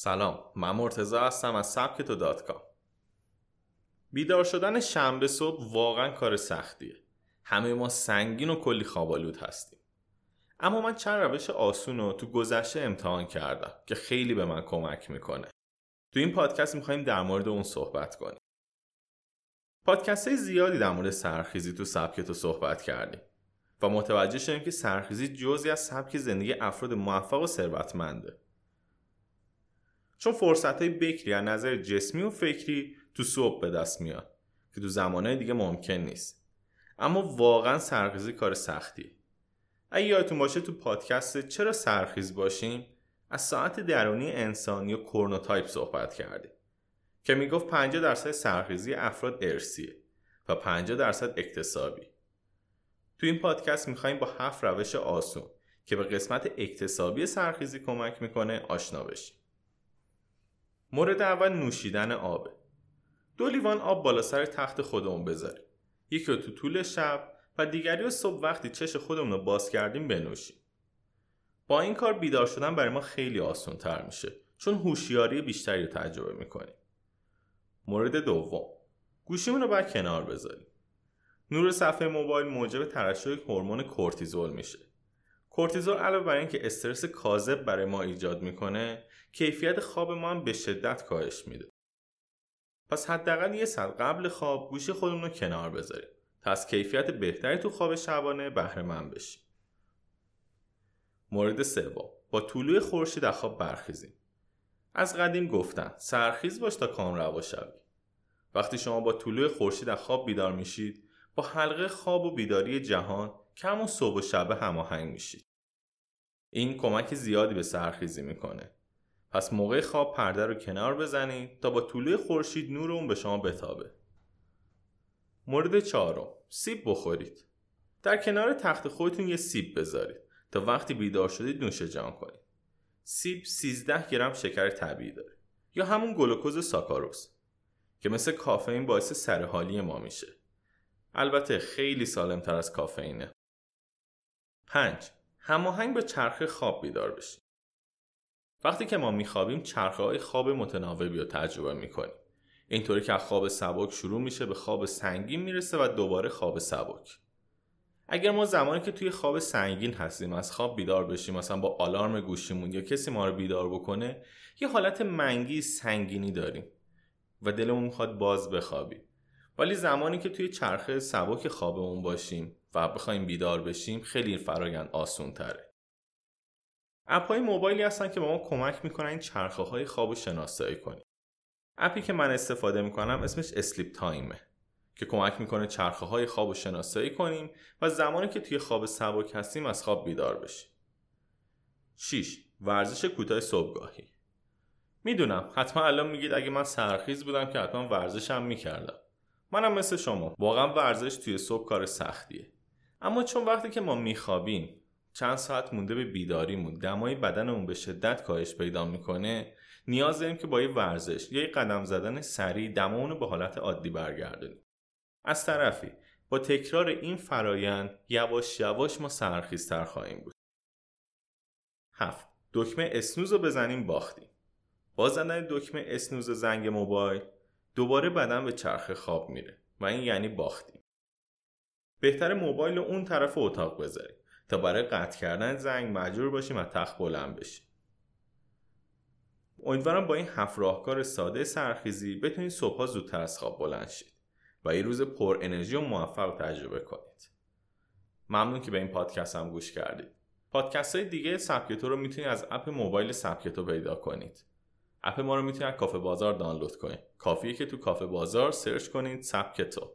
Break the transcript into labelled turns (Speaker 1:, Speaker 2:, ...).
Speaker 1: سلام من مرتزا هستم از سبکتو دات کام. بیدار شدن شنبه صبح واقعا کار سختیه. همه ما سنگین و کلی خوابالود هستیم. اما من چند روش آسون رو تو گذشته امتحان کردم که خیلی به من کمک می‌کنه. تو این پادکست می‌خوایم در مورد اون صحبت کنیم. پادکست های زیادی در مورد سرخیزی تو سبکتو صحبت کردیم و متوجه شدیم که سرخیزی جزی از سبک زندگی افراد موفق و ثروتمنده. چون فرصت های بکری از نظر جسمی و فکری تو صبح به دست میاد که تو زمانهای دیگه ممکن نیست. اما واقعا سحرخیزی کار سختیه اگه یادتون باشه تو پادکست چرا سحرخیز باشیم از ساعت درونی انسانی و chronotype صحبت کردیم که می‌گفت 50 درصد سحرخیزی افراد ارثیه و 50 درصد اکتسابی. تو این پادکست می‌خوایم با هفت روش آسون که به قسمت اکتسابی سرخیزی کمک می‌کنه آشنا بشیم. مورد اول نوشیدن آبه دو لیوان آب بالا سر تخت خودمون بذاریم. یکی رو تو طول شب و دیگری رو صبح وقتی چش خودمون رو باز کردیم بنوشیم. با این کار بیدار شدن برای ما خیلی آسان تر میشه چون هوشیاری بیشتری رو تجربه می‌کنیم. مورد دوم. گوشیمون رو باید کنار بذاریم. نور صفحه موبایل موجب ترشح هورمون کورتیزول میشه. کورتیزول علاوه بر اینکه استرس کاذب برای ما ایجاد می‌کنه کیفیت خواب ما هم به شدت کاهش میده. پس حداقل یه ساعت قبل خواب گوشی خودمون رو کنار بذاریم تا از کیفیت بهتری تو خواب شبانه بهره مند بشیم. مورد سوم با طلوع خورشید از خواب برخیزیم. از قدیم گفتن سرخیز باش تا کام روا شوی. وقتی شما با طلوع خورشید از خواب بیدار میشید با حلقه خواب و بیداری جهان کم و صبح و شبه هماهنگ میشید. این کمک زیادی به سرخیزی می‌کنه. پس موقع خواب پرده رو کنار بزنید تا با طلوع خورشید نور اون به شما بتابه. مورد چهارم سیب بخورید. در کنار تخت خودتون یه سیب بذارید تا وقتی بیدار شدید نوشه جان کنید. سیب 13 گرم شکر طبیعی داره یا همون گلوکوز ساکاروس که مثل کافئین باعث سرحالی ما میشه. البته خیلی سالم تر از کافئینه. 5. هماهنگ به چرخه خواب بیدار بشید وقتی که ما میخوابیم چرخه های خواب متناوبی رو تجربه می‌کنیم. اینطوری که خواب سبک شروع میشه به خواب سنگین می‌رسه و دوباره خواب سبک. اگر ما زمانی که توی خواب سنگین هستیم از خواب بیدار بشیم مثلا با آلارم گوشیمون یا کسی ما رو بیدار بکنه یه حالت منگی سنگینی داریم و دلمون می‌خواد باز بخوابیم. ولی زمانی که توی چرخه سبک خوابمون باشیم و بخوایم بیدار بشیم خیلی فرایند آسون تره اپ های موبایلی هستن که به ما کمک می‌کنن این چرخه های خواب شناسایی کنیم. اپی که من استفاده می‌کنم اسمش اسلیپ تایمه که کمک می‌کنه چرخه های خواب شناسایی کنیم و زمانی که توی خواب سبک هستیم از خواب بیدار بشیم. 6. ورزش کوتاه صبحگاهی. می‌دونم حتما الان میگید اگه من سرخیز بودم که حتما ورزشم می‌کردم. منم مثل شما واقعا ورزش توی صبح کار سختیه. اما چون وقتی که ما میخوابیم چند ساعت مونده به بیداریمون دمای بدنمون به شدت کاهش پیدا می‌کنه نیاز داریم که با یه ورزش یا یه قدم زدن سریع دمامون رو به حالت عادی برگردونیم. از طرفی با تکرار این فرایند یواش یواش ما سرخیزتر خواهیم بود. هفت دکمه اسنوز رو بزنیم باختیم. با زدن دکمه اسنوز زنگ موبایل دوباره بدن به چرخ خواب میره و این یعنی باختیم. بهتر موبایل رو اون طرف اتاق بذاریم تا برای قطع کردن زنگ مجبور باشیم از تخت بلند بشیم. امیدوارم با این هفت راهکار ساده سرخیزی بتونید صبحها زودتر از خواب بلند شید و یه روز پر انرژی و موفق تجربه کنید. ممنون که به این پادکست هم گوش کردید. پادکست های دیگه سبکتو رو می‌تونید از اپ موبایل سبکتو پیدا کنید. اپ ما رو می‌تونید از کافه بازار دانلود کنید. کافیه که تو کافه بازار سرچ کنید سبکتو.